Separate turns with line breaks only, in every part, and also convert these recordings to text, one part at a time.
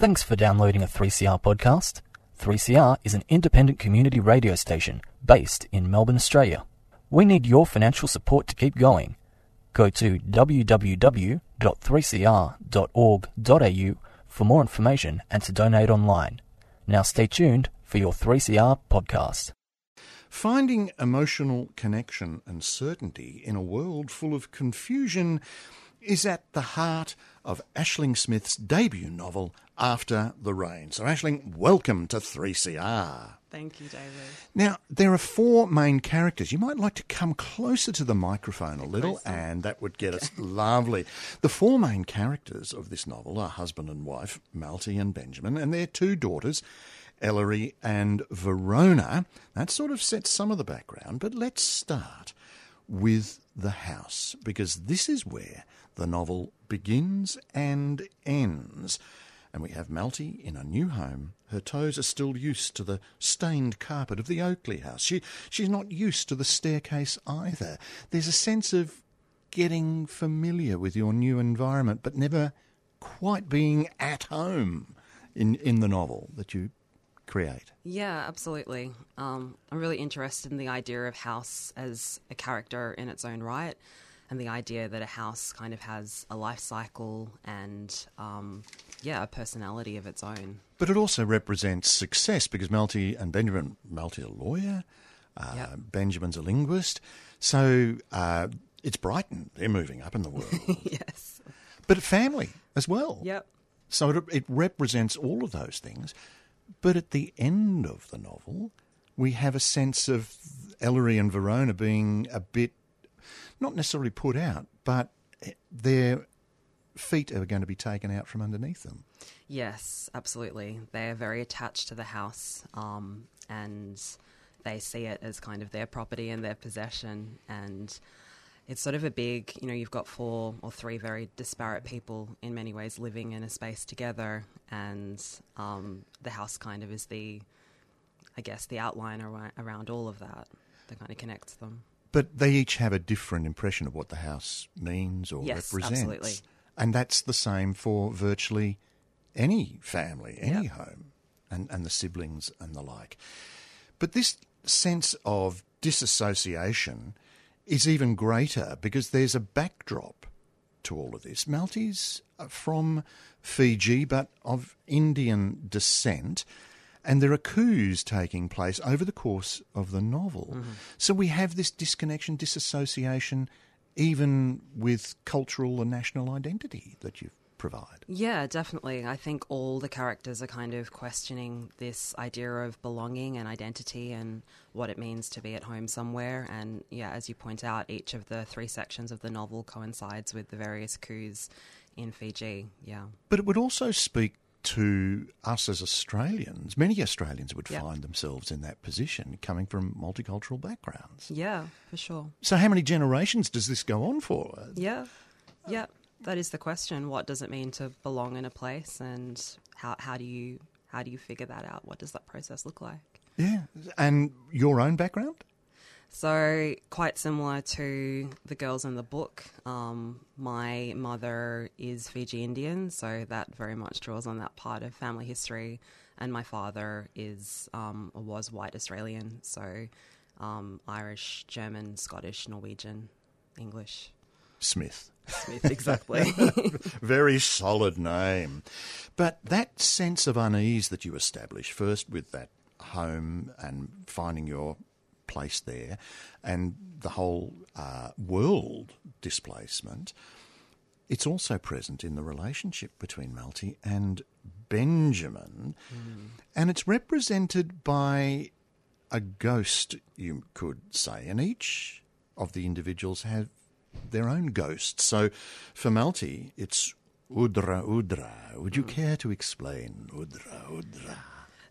Thanks for downloading a 3CR podcast. 3CR is an independent community radio station based in Melbourne, Australia. We need your financial support to keep going. Go to www.3cr.org.au for more information and to donate online. Now stay tuned for your 3CR podcast.
Finding emotional connection and certainty in a world full of confusion is at the heart of Aisling Smith's debut novel, After the Rain. So, Aisling, welcome to 3CR.
Thank you, David.
Now, there are four main characters. You might like to come closer to the microphone a little,
Closer.
and that would get us lovely. The four main characters of this novel are husband and wife, Malty and Benjamin, and their two daughters, Ellery and Verona. That sort of sets some of the background, but let's start with the house, because this is where the novel begins and ends. And we have Malty in a new home. Her toes are still used to the stained carpet of the Oakley house. She, she's not used to the staircase either. There's a sense of getting familiar with your new environment, but never quite being at home in, in the novel that you create.
Yeah, absolutely. Um, I'm really interested in the idea of house as a character in its own right, and the idea that a house kind of has a life cycle and, um, yeah, a personality of its own.
But it also represents success because Malty and Benjamin, Malty a lawyer, uh,
Yep.
Benjamin's a linguist. So uh, it's Brighton. They're moving up in the world.
yes.
but family as well.
Yep.
So it, it represents all of those things. But at the end of the novel, we have a sense of Ellery and Verona being a bit, not necessarily put out, but their feet are going to be taken out from underneath them.
Yes, absolutely. They are very attached to the house, um, and they see it as kind of their property and their possession. And it's sort of a big, you know, you've got four or three very disparate people in many ways living in a space together, and um, the house kind of is the, I guess, the outline around, around all of that that kind of connects them.
But they each have a different impression of what the house means or
Yes,
represents.
absolutely.
And that's the same for virtually any family, any
Yep.
home, and, and the siblings and the like. But this sense of disassociation is even greater because there's a backdrop to all of this. Maltese are from Fiji, but of Indian descent, and there are coups taking place over the course of the novel. Mm-hmm. So we have this disconnection, disassociation, even with cultural and national identity that you've provide.
Yeah, definitely. I think all the characters are kind of questioning this idea of belonging and identity and what it means to be at home somewhere. And yeah, as you point out, each of the three sections of the novel coincides with the various coups in Fiji. Yeah.
But it would also speak to us as Australians. Many Australians would
Yeah.
find themselves in that position coming from multicultural backgrounds.
Yeah, for sure.
So, how many generations does this go on for?
Yeah. Yeah. That is the question. What does it mean to belong in a place and how, how do you how do you figure that out? What does that process look like?
Yeah. And your own background?
So, quite similar to the girls in the book, um, my mother is Fiji Indian, so that very much draws on that part of family history. And my father is um, or was white Australian, so um, Irish, German, Scottish, Norwegian, English.
Smith.
Smith, exactly.
Very solid name. But that sense of unease that you establish, first with that home and finding your place there, and the whole uh, world displacement, it's also present in the relationship between Malty and Benjamin. And it's represented by a ghost, you could say, and each of the individuals have their own ghost. So for Malty, it's Udre Udre. Would you care to explain Udre Udre?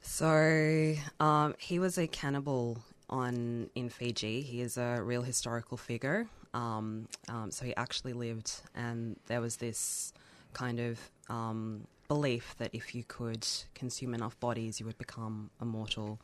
So um, he was a cannibal on in Fiji. He is a real historical figure. Um, um, so he actually lived, and there was this kind of um, belief that if you could consume enough bodies, you would become immortal.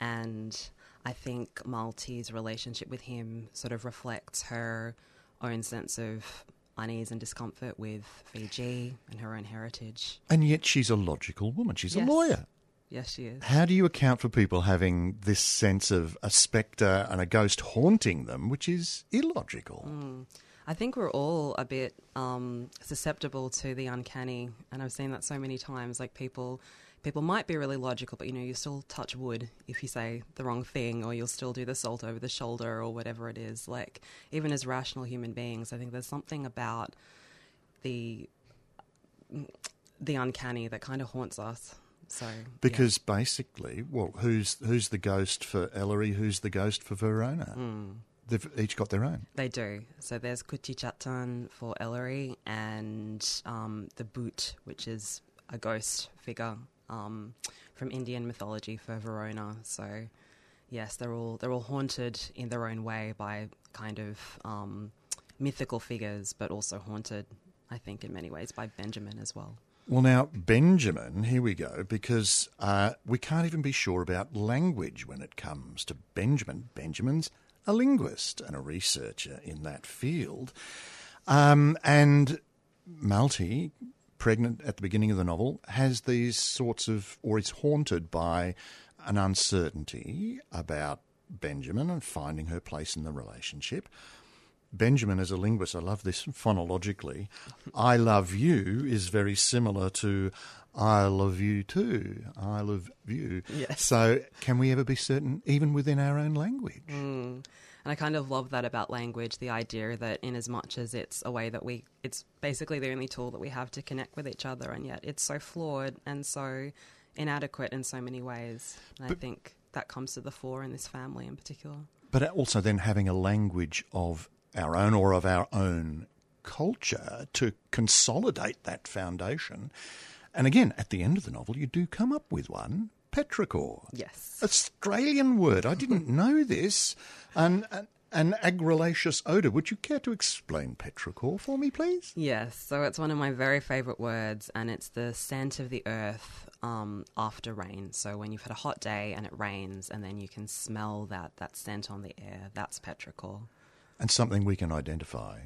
And I think Malty's relationship with him sort of reflects her own sense of unease and discomfort with Fiji and her own heritage.
And yet she's a logical woman. She's
Yes.
a lawyer.
Yes, she is.
How do you account for people having this sense of a spectre and a ghost haunting them, which is illogical?
I think we're all a bit um, susceptible to the uncanny, and I've seen that so many times. Like people, people might be really logical, but you know, you still touch wood if you say the wrong thing, or you'll still do the salt over the shoulder, or whatever it is. Like even as rational human beings, I think there's something about the the uncanny that kind of haunts us. So yeah.
Because basically, well, who's who's the ghost for Ellery? Who's the ghost for Verona?
Hmm.
They've each got their own.
They do. So there's Kuchichatan for Ellery and um, the Boot, which is a ghost figure um, from Indian mythology for Verona. So yes, they're all they're all haunted in their own way by kind of um, mythical figures, but also haunted, I think, in many ways by Benjamin as well.
Well, now Benjamin, here we go, because uh, we can't even be sure about language when it comes to Benjamin. Benjamin's a linguist and a researcher in that field, um, and Malty, pregnant at the beginning of the novel, has these sorts of, or is haunted by an uncertainty about Benjamin and finding her place in the relationship. Benjamin, as a linguist, I love this phonologically. I love you is very similar to I love you too. I love you.
Yes.
So, can we ever be certain, even within our own language? Hmm.
And I kind of love that about language, the idea that in as much as it's a way that we, it's basically the only tool that we have to connect with each other, and yet it's so flawed and so inadequate in so many ways. And I think that comes to the fore in this family in particular.
But also then having a language of our own or of our own culture to consolidate that foundation. And again, at the end of the novel, you do come up with one petrichor.
Yes.
Australian word. I didn't know this. An, an, an argillaceous odour. Would you care to explain petrichor for me, please?
Yes, so it's one of my very favourite words, and it's the scent of the earth um, after rain. So when you've had a hot day and it rains, and then you can smell that that scent on the air, that's petrichor.
And something we can identify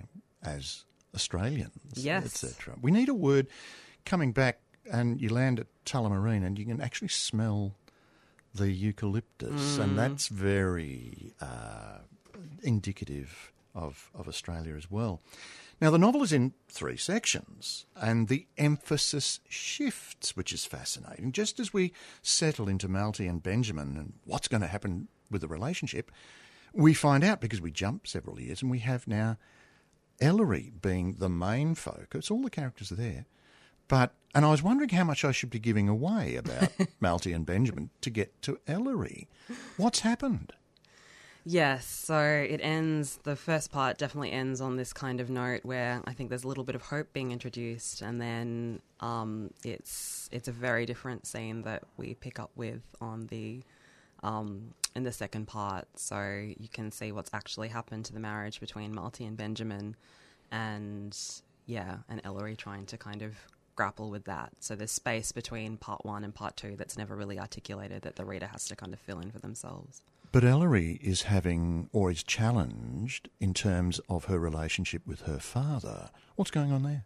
as Australians,
Yes.
etc. We need a word coming back, and you land at Tullamarine, and you can actually smell the eucalyptus, and that's very uh, indicative of, of Australia as well. Now, the novel is in three sections, and the emphasis shifts, which is fascinating. Just as we settle into Malty and Benjamin and what's going to happen with the relationship, we find out because we jump several years and we have now Ellery being the main focus. All the characters are there. But, and I was wondering how much I should be giving away about Malty and Benjamin to get to Ellery. What's happened?
Yes, so it ends, the first part definitely ends on this kind of note where I think there's a little bit of hope being introduced, and then um, it's it's a very different scene that we pick up with on the um, in the second part. So you can see what's actually happened to the marriage between Malty and Benjamin, and yeah, and Ellery trying to kind of grapple with that. So there's space between part one and part two that's never really articulated that the reader has to kind of fill in for themselves.
But Ellery is having, or is challenged in terms of her relationship with her father. What's going on there?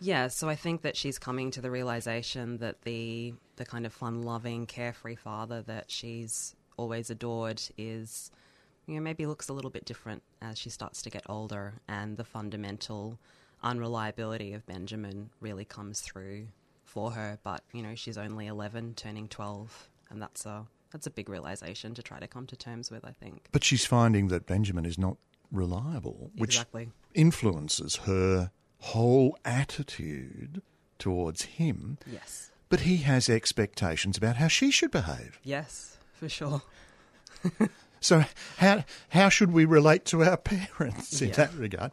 Yeah, so I think that she's coming to the realization that the the kind of fun-loving, carefree father that she's always adored is, you know, maybe looks a little bit different as she starts to get older, and the fundamental unreliability of Benjamin really comes through for her. But you know, she's only eleven, turning twelve, and that's a that's a big realization to try to come to terms with. I think.
But she's finding that Benjamin is not reliable, which
Exactly.
influences her whole attitude towards him.
Yes.
But he has expectations about how she should behave.
Yes, for sure.
So how how should we relate to our parents in
Yeah.
that regard?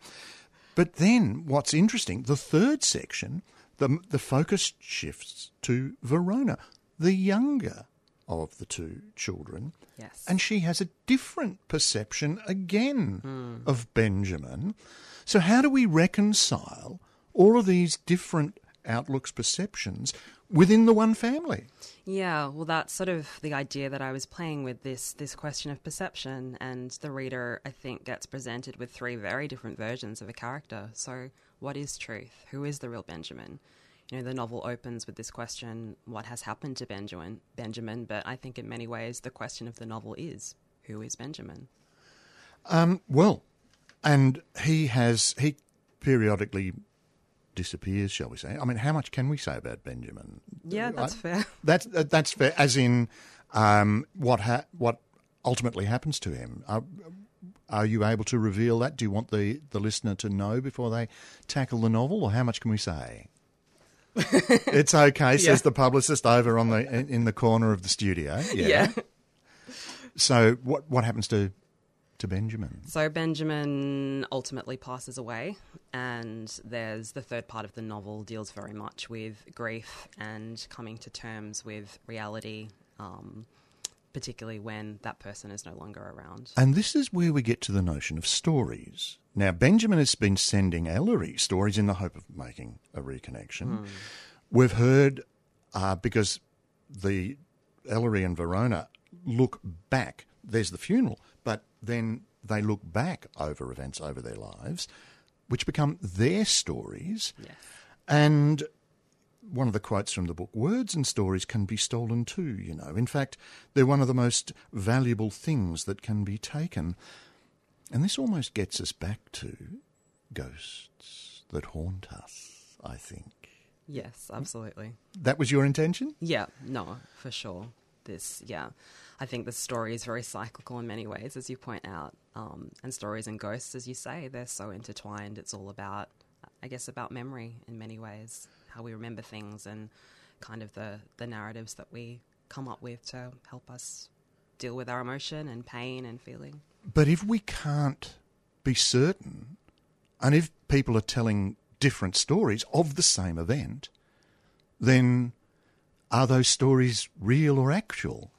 But then what's interesting, the third section, the the focus shifts to Verona, the younger of the two children.
Yes.
And she has a different perception again hmm. of Benjamin. So how do we reconcile all of these different outlooks, perceptions within the one family.
Yeah, well, that's sort of the idea that I was playing with this this question of perception, and the reader, I think, gets presented with three very different versions of a character. So, what is truth? Who is the real Benjamin? You know, the novel opens with this question: What has happened to Benjamin? Benjamin, but I think in many ways the question of the novel is: Who is Benjamin?
Um, well, and he has he periodically disappears, shall we say? I mean, how much can we say about Benjamin?
Yeah, that's
I-
fair.
That's uh, that's fair. As in, um, what ha- what ultimately happens to him? Are, are you able to reveal that? Do you want the, the listener to know before they tackle the novel, or how much can we say? it's okay, says
Yeah.
the publicist over on the in, in the corner of the studio. Yeah. So what what happens to to Benjamin?
So Benjamin ultimately passes away, and there's the third part of the novel deals very much with grief and coming to terms with reality, um, particularly when that person is no longer around.
And this is where we get to the notion of stories. Now, Benjamin has been sending Ellery stories in the hope of making a reconnection. We've heard, uh, because the Ellery and Verona look back, there's the funeral, but then they look back over events over their lives, which become their stories.
Yes.
And one of the quotes from the book words and stories can be stolen too, you know. In fact, they're one of the most valuable things that can be taken. And this almost gets us back to ghosts that haunt us, I think.
Yes, absolutely.
That was your intention?
Yeah, no, for sure. This, yeah. I think the story is very cyclical in many ways, as you point out. Um, and stories and ghosts, as you say, they're so intertwined. It's all about, I guess, about memory in many ways, how we remember things and kind of the, the narratives that we come up with to help us deal with our emotion and pain and feeling.
But if we can't be certain, and if people are telling different stories of the same event, then are those stories real or actual?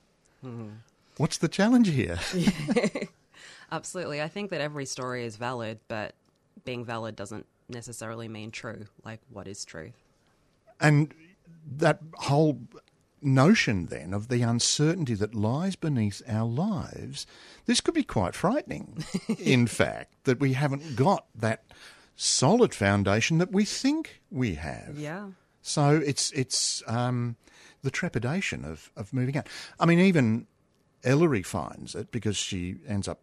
Hmm. What's the challenge here?
Absolutely. I think that every story is valid, but being valid doesn't necessarily mean true. Like, what is truth?
And that whole notion then of the uncertainty that lies beneath our lives, this could be quite frightening, in fact, that we haven't got that solid foundation that we think we have.
Yeah.
So it's it's um, the trepidation of, of moving out. I mean, even Ellery finds it because she ends up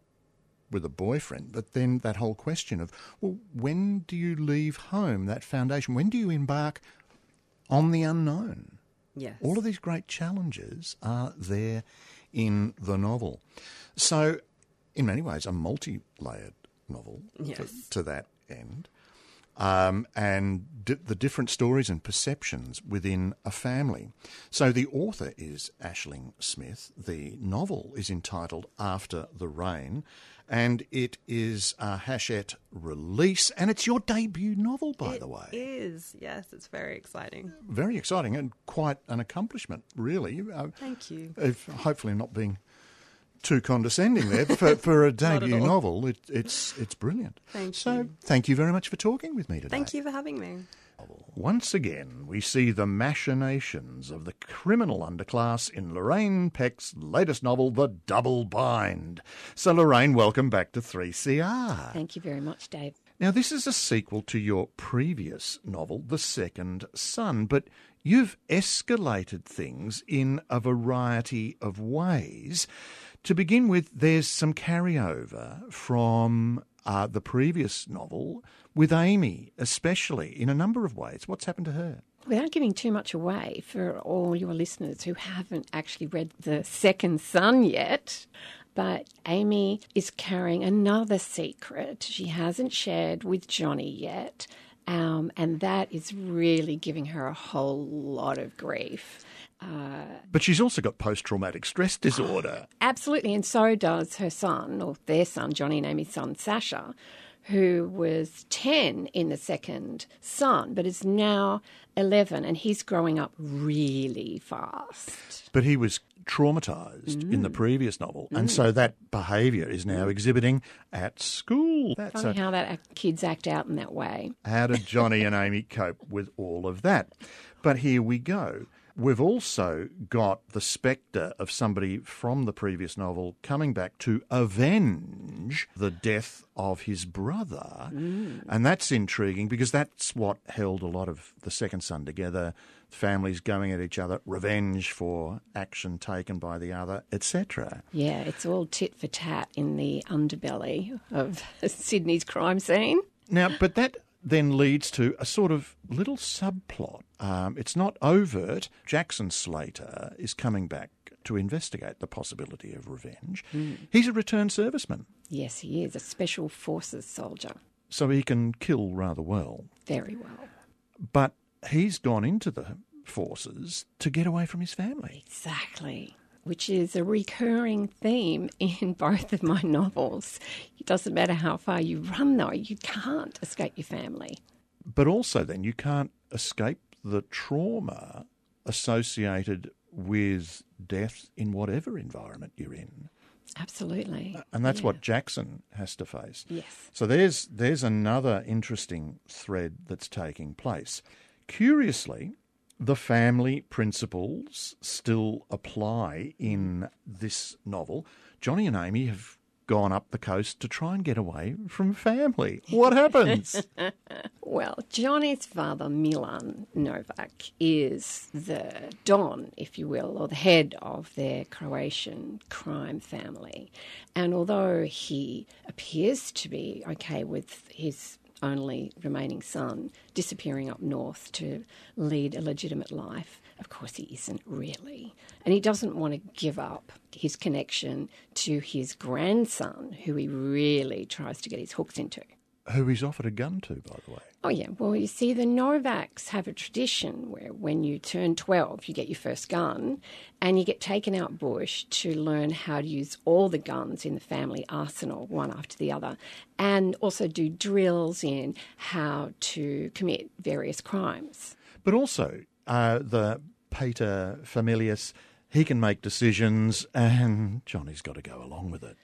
with a boyfriend. But then that whole question of, well, when do you leave home, that foundation? When do you embark on the unknown?
Yes.
All of these great challenges are there in the novel. So, in many ways, a multi layered novel to-
Yes.
to, that end. Um, and di- the different stories and perceptions within a family. So, the author is Aisling Smith. The novel is entitled After the Rain, and it is a Hachette release, and it's your debut novel, by the way
It is. Yes, it's very exciting.
very exciting and quite an accomplishment, really. Uh,
Thank you.
if hopefully not being too condescending there for, for a debut novel. It, it's it's brilliant.
Thank you.
so
you.
thank you very much for talking with me today.
Thank you for having me.
Once again, we see the machinations of the criminal underclass in Lorraine Peck's latest novel, The Double Bind. So, Lorraine, welcome back to 3CR.
Thank you very much, Dave.
Now, this is a sequel to your previous novel, The Second Son, but you've escalated things in a variety of ways. To begin with, there's some carryover from uh, the previous novel with Amy, especially in a number of ways. What's happened to her?
Without giving too much away for all your listeners who haven't actually read The Second Son yet, but Amy is carrying another secret she hasn't shared with Johnny yet. Um, and that is really giving her a whole lot of grief.
But she's also got post traumatic stress disorder.
Absolutely, and so does her son, or their son, Johnny and Amy's son, Sasha, who was 10 in the second son, but is now 11, and he's growing up really fast.
But he was traumatized in the mm. previous novel, and mm. so that behaviour is now exhibiting at school. That's
Funny
a-
how that act- kids act out in that way.
How did Johnny and Amy cope with all of that? But here we go. We've also got the spectre of somebody from the previous novel coming back to avenge the death of his brother. Mm. And that's intriguing because that's what held a lot of the second son together. Families going at each other, revenge for action taken by the other, etc.
Yeah, it's all tit for tat in the underbelly of Sydney's crime scene.
Now, but that then leads to a sort of little subplot. Um, it's not overt. Jackson Slater is coming back to investigate the possibility of revenge. He's a returned serviceman,
Yes, he is a special forces soldier.
so he can kill rather well.
Very well.
But he's gone into the forces to get away from his family.
Exactly. Which is a recurring theme in both of my novels. It doesn't matter how far you run, though, you can't escape your family.
But also, then, you can't escape the trauma associated with death in whatever environment you're in.
Absolutely.
And that's
Yeah.
what Jackson has to face.
Yes.
So there's there's another interesting thread that's taking place. Curiously, the family principles still apply in this novel. Johnny and Amy have gone up the coast to try and get away from family. What happens?
Well, Johnny's father, Milan Novak, is the Don, if you will, or the head of their Croatian crime family. And although he appears to be okay with his only remaining son disappearing up north to lead a legitimate life, of course he isn't really. And he doesn't want to give up his connection to his grandson, who he really tries to get his hooks into.
Who he's offered a gun to, by the way.
Oh, yeah. Well, you see, the Novaks have a tradition where when you turn 12, you get your first gun and you get taken out bush to learn how to use all the guns in the family arsenal, one after the other, and also do drills in how to commit various crimes.
But also, uh, the pater familias, he can make decisions, and Johnny's got to go along with it.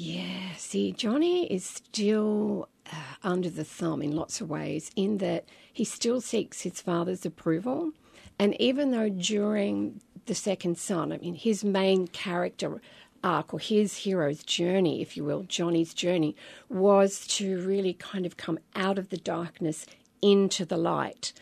Yeah, see, Johnny is still uh, under the thumb in lots of ways, in that he still seeks his father's approval. And even though during the second son, I mean, his main character arc or his hero's journey, if you will, Johnny's journey, was to really kind of come out of the darkness into the light.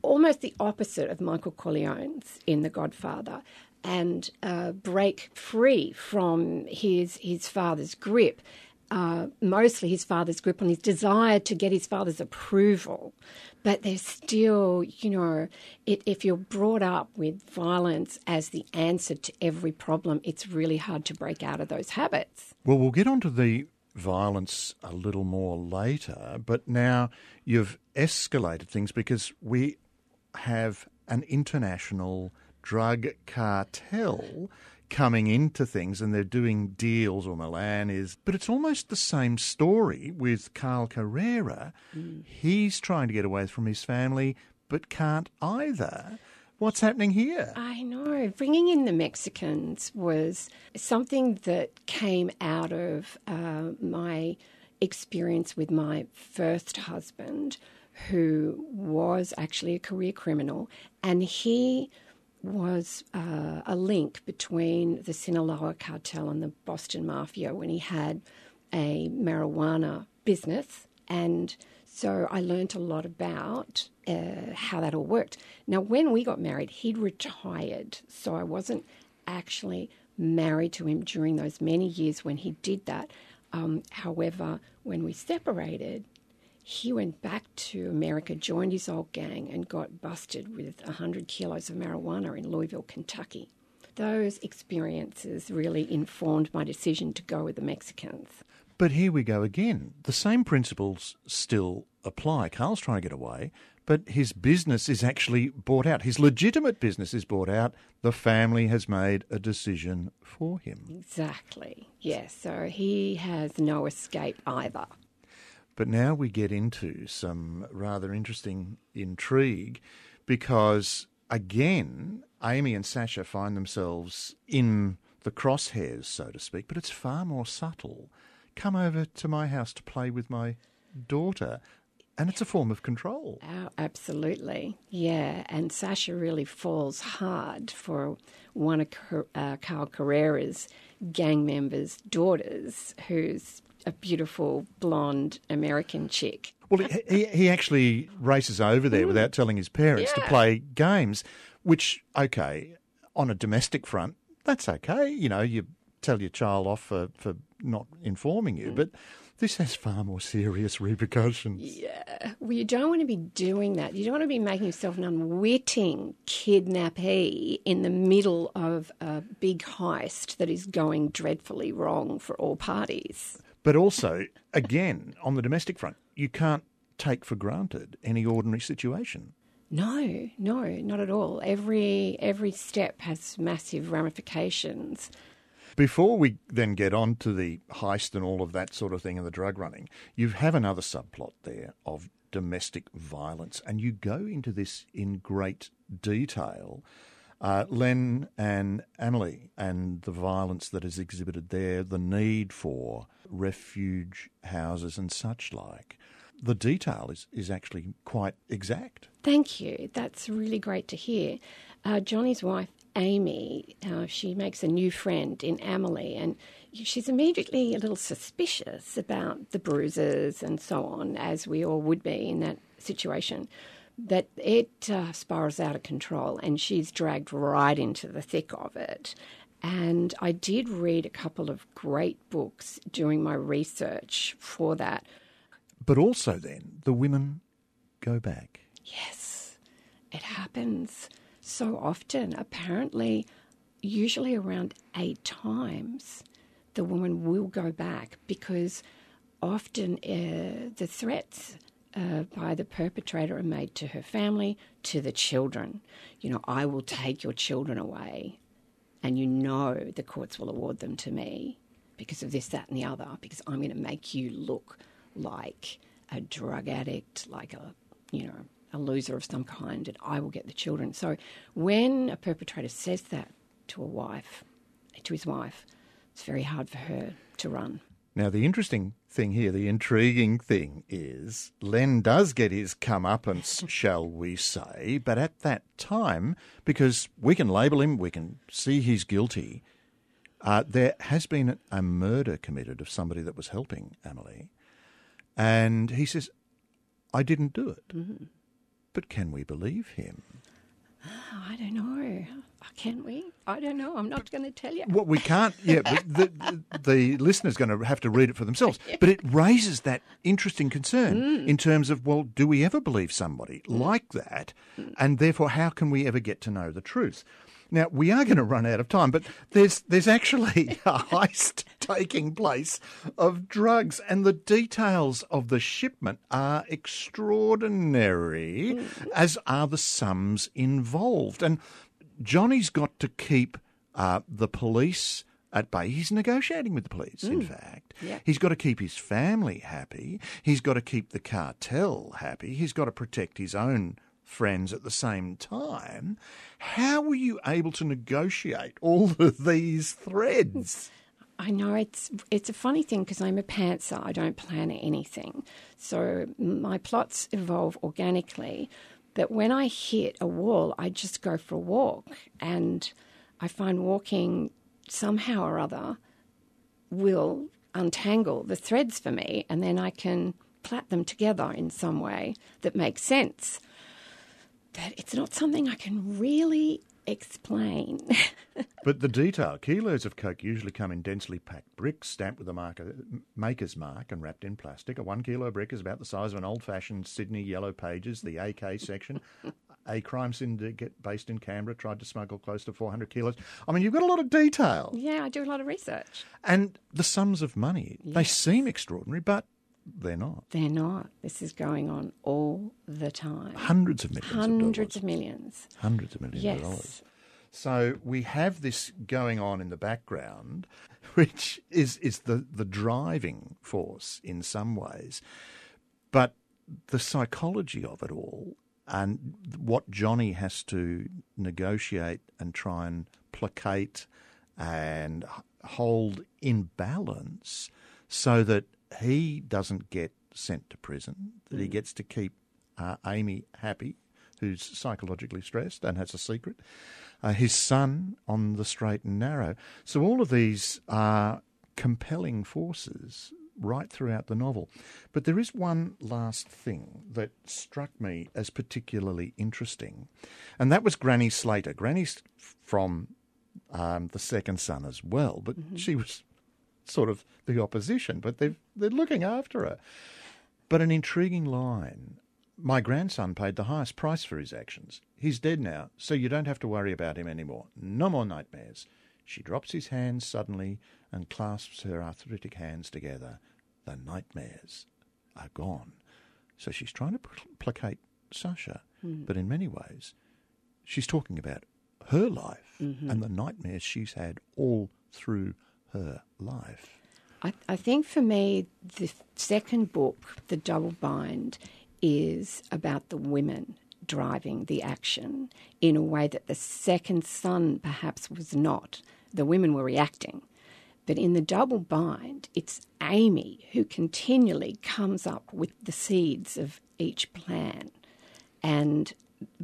Almost the opposite of Michael Corleone's in The Godfather and uh, break free from his his father's grip, uh, mostly his father's grip on his desire to get his father's approval. But there's still, you know, it, if you're brought up with violence as the answer to every problem, it's really hard to break out of those habits.
Well, we'll get onto the violence a little more later, but now you've escalated things because we have an international drug cartel coming into things and they're doing deals, or Milan is. But it's almost the same story with Carl Carrera. He's trying to get away from his family, but can't either. What's happening here?
I know. Bringing in the Mexicans was something that came out of uh, my experience with my first husband, who was actually a career criminal, and he was uh, a link between the Sinaloa cartel and the Boston Mafia when he had a marijuana business. And so I learnt a lot about uh, how that all worked. Now, when we got married, he'd retired. So I wasn't actually married to him during those many years when he did that. Um, however, when we separated, he went back to America, joined his old gang, and got busted with 100 kilos of marijuana in Louisville, Kentucky. Those experiences really informed my decision to go with the Mexicans.
But here we go again. The same principles still apply. Carl's trying to get away, but his business is actually bought out. His legitimate business is bought out. The family has made a decision for him.
Exactly. Yes. So he has no escape either.
But now we get into some rather interesting intrigue because, again, Amy and Sasha find themselves in the crosshairs, so to speak, but it's far more subtle. Come over to my house to play with my daughter. And it's a form of control.
Oh, absolutely. Yeah. And Sasha really falls hard for one of uh, Carl Carrera's gang members' daughters, who's a beautiful blonde American chick.
Well, he, he actually races over there mm. without telling his parents yeah. to play games, which, okay, on a domestic front, that's okay. You know, you tell your child off for, for not informing you, mm. but this has far more serious repercussions.
Yeah. Well, you don't want to be doing that. You don't want to be making yourself an unwitting kidnappee in the middle of a big heist that is going dreadfully wrong for all parties.
But also, again, on the domestic front, you can't take for granted any ordinary situation.
No, no, not at all. Every every step has massive ramifications.
Before we then get on to the heist and all of that sort of thing and the drug running, you have another subplot there of domestic violence, and you go into this in great detail. Uh, Len and Amelie and the violence that is exhibited there, the need for refuge houses and such like. The detail is, is actually quite exact.
Thank you. That's really great to hear. Uh, Johnny's wife Amy, uh, she makes a new friend in Amelie, and she's immediately a little suspicious about the bruises and so on, as we all would be in that situation. That it uh, spirals out of control, and she's dragged right into the thick of it. And I did read a couple of great books doing my research for that.
But also, then, the women go back.
Yes, it happens so often. Apparently, usually around eight times, the woman will go back because often uh, the threats uh, by the perpetrator are made to her family, to the children. You know, I will take your children away, and you know the courts will award them to me because of this, that, and the other, because I'm going to make you look like a drug addict, like a, you know, a loser of some kind and I will get the children. So when a perpetrator says that to a wife, to his wife, it's very hard for her to run.
Now, the interesting thing here, the intriguing thing is Len does get his comeuppance, shall we say, but at that time, because we can label him, we can see he's guilty, uh, there has been a murder committed of somebody that was helping Amelie. And he says, I didn't do it. Mm-hmm. But can we believe him?
Oh, I don't know. Can we? I don't know. I'm not going to tell you.
Well, we can't. Yeah, but the, the, the listener's going to have to read it for themselves. yeah. But it raises that interesting concern mm. in terms of, well, do we ever believe somebody mm. like that? Mm. And therefore, how can we ever get to know the truth? Now we are going to run out of time, but there's there's actually a heist taking place of drugs, and the details of the shipment are extraordinary, mm. as are the sums involved. And Johnny's got to keep uh, the police at bay. He's negotiating with the police, mm. in fact. Yeah. He's got to keep his family happy. He's got to keep the cartel happy. He's got to protect his own friends at the same time. How were you able to negotiate all of these threads?
I know it's it's a funny thing because I'm a pantser. I don't plan anything, so my plots evolve organically. But when I hit a wall, I just go for a walk, and I find walking somehow or other will untangle the threads for me, and then I can plait them together in some way that makes sense. That it's not something I can really explain.
but the detail kilos of coke usually come in densely packed bricks stamped with a marker, maker's mark and wrapped in plastic. A one kilo brick is about the size of an old fashioned Sydney Yellow Pages, the AK section. a crime syndicate based in Canberra tried to smuggle close to 400 kilos. I mean, you've got a lot of detail.
Yeah, I do a lot of research.
And the sums of money, yes. they seem extraordinary, but they're not.
They're not. This is going on all the time.
Hundreds of millions.
Hundreds
of,
of millions.
Hundreds of millions
yes.
of dollars. So we have this going on in the background, which is is the the driving force in some ways. But the psychology of it all and what Johnny has to negotiate and try and placate and hold in balance so that he doesn't get sent to prison, that he gets to keep uh, Amy happy, who's psychologically stressed and has a secret, uh, his son on the straight and narrow. So all of these are compelling forces right throughout the novel. But there is one last thing that struck me as particularly interesting, and that was Granny Slater. Granny's from um, the second son as well, but mm-hmm. she was sort of the opposition, but they're, they're looking after her. But an intriguing line. My grandson paid the highest price for his actions. He's dead now, so you don't have to worry about him anymore. No more nightmares. She drops his hands suddenly and clasps her arthritic hands together. The nightmares are gone. So she's trying to placate Sasha, mm. but in many ways, she's talking about her life mm-hmm. and the nightmares she's had all through her life.
I, I think for me, the second book, The Double Bind, is about the women driving the action in a way that the second son perhaps was not. The women were reacting. But in the double bind, it's Amy who continually comes up with the seeds of each plan. And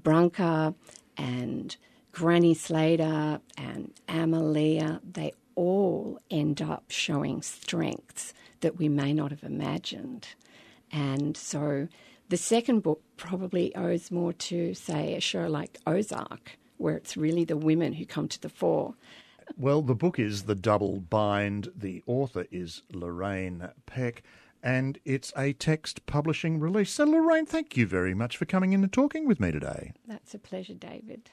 Branka and Granny Slater and Amalia, they all end up showing strengths that we may not have imagined. And so the second book probably owes more to, say, a show like Ozark, where it's really the women who come to the fore.
Well, the book is The Double Bind. The author is Lorraine Peck, and it's a text publishing release. So, Lorraine, thank you very much for coming in and talking with me today.
That's a pleasure, David.